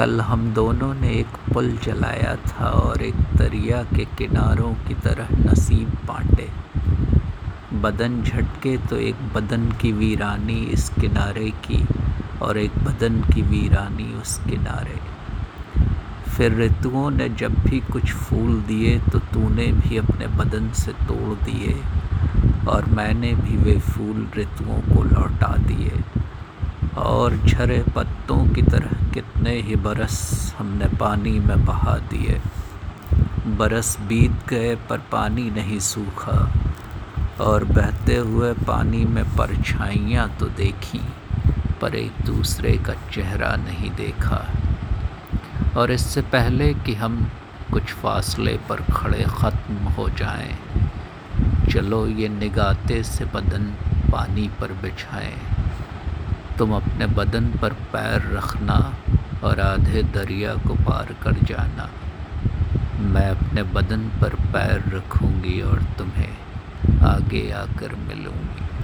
कल हम दोनों ने एक पुल जलाया था और एक दरिया के किनारों की तरह नसीब बांटे। बदन झटके तो एक बदन की वीरानी इस किनारे की और एक बदन की वीरानी उस किनारे। फिर ऋतुओं ने जब भी कुछ फूल दिए तो तूने भी अपने बदन से तोड़ दिए और मैंने भी वे फूल ऋतुओं को लौटा। और झरे पत्तों की तरह कितने ही बरस हमने पानी में बहा दिए। बरस बीत गए पर पानी नहीं सूखा और बहते हुए पानी में परछाइयाँ तो देखी पर एक दूसरे का चेहरा नहीं देखा। और इससे पहले कि हम कुछ फासले पर खड़े ख़त्म हो जाएँ, चलो ये निगाते से बदन पानी पर बिछाएँ। तुम अपने बदन पर पैर रखना और आधे दरिया को पार कर जाना। मैं अपने बदन पर पैर रखूँगी और तुम्हें आगे आकर मिलूँगी।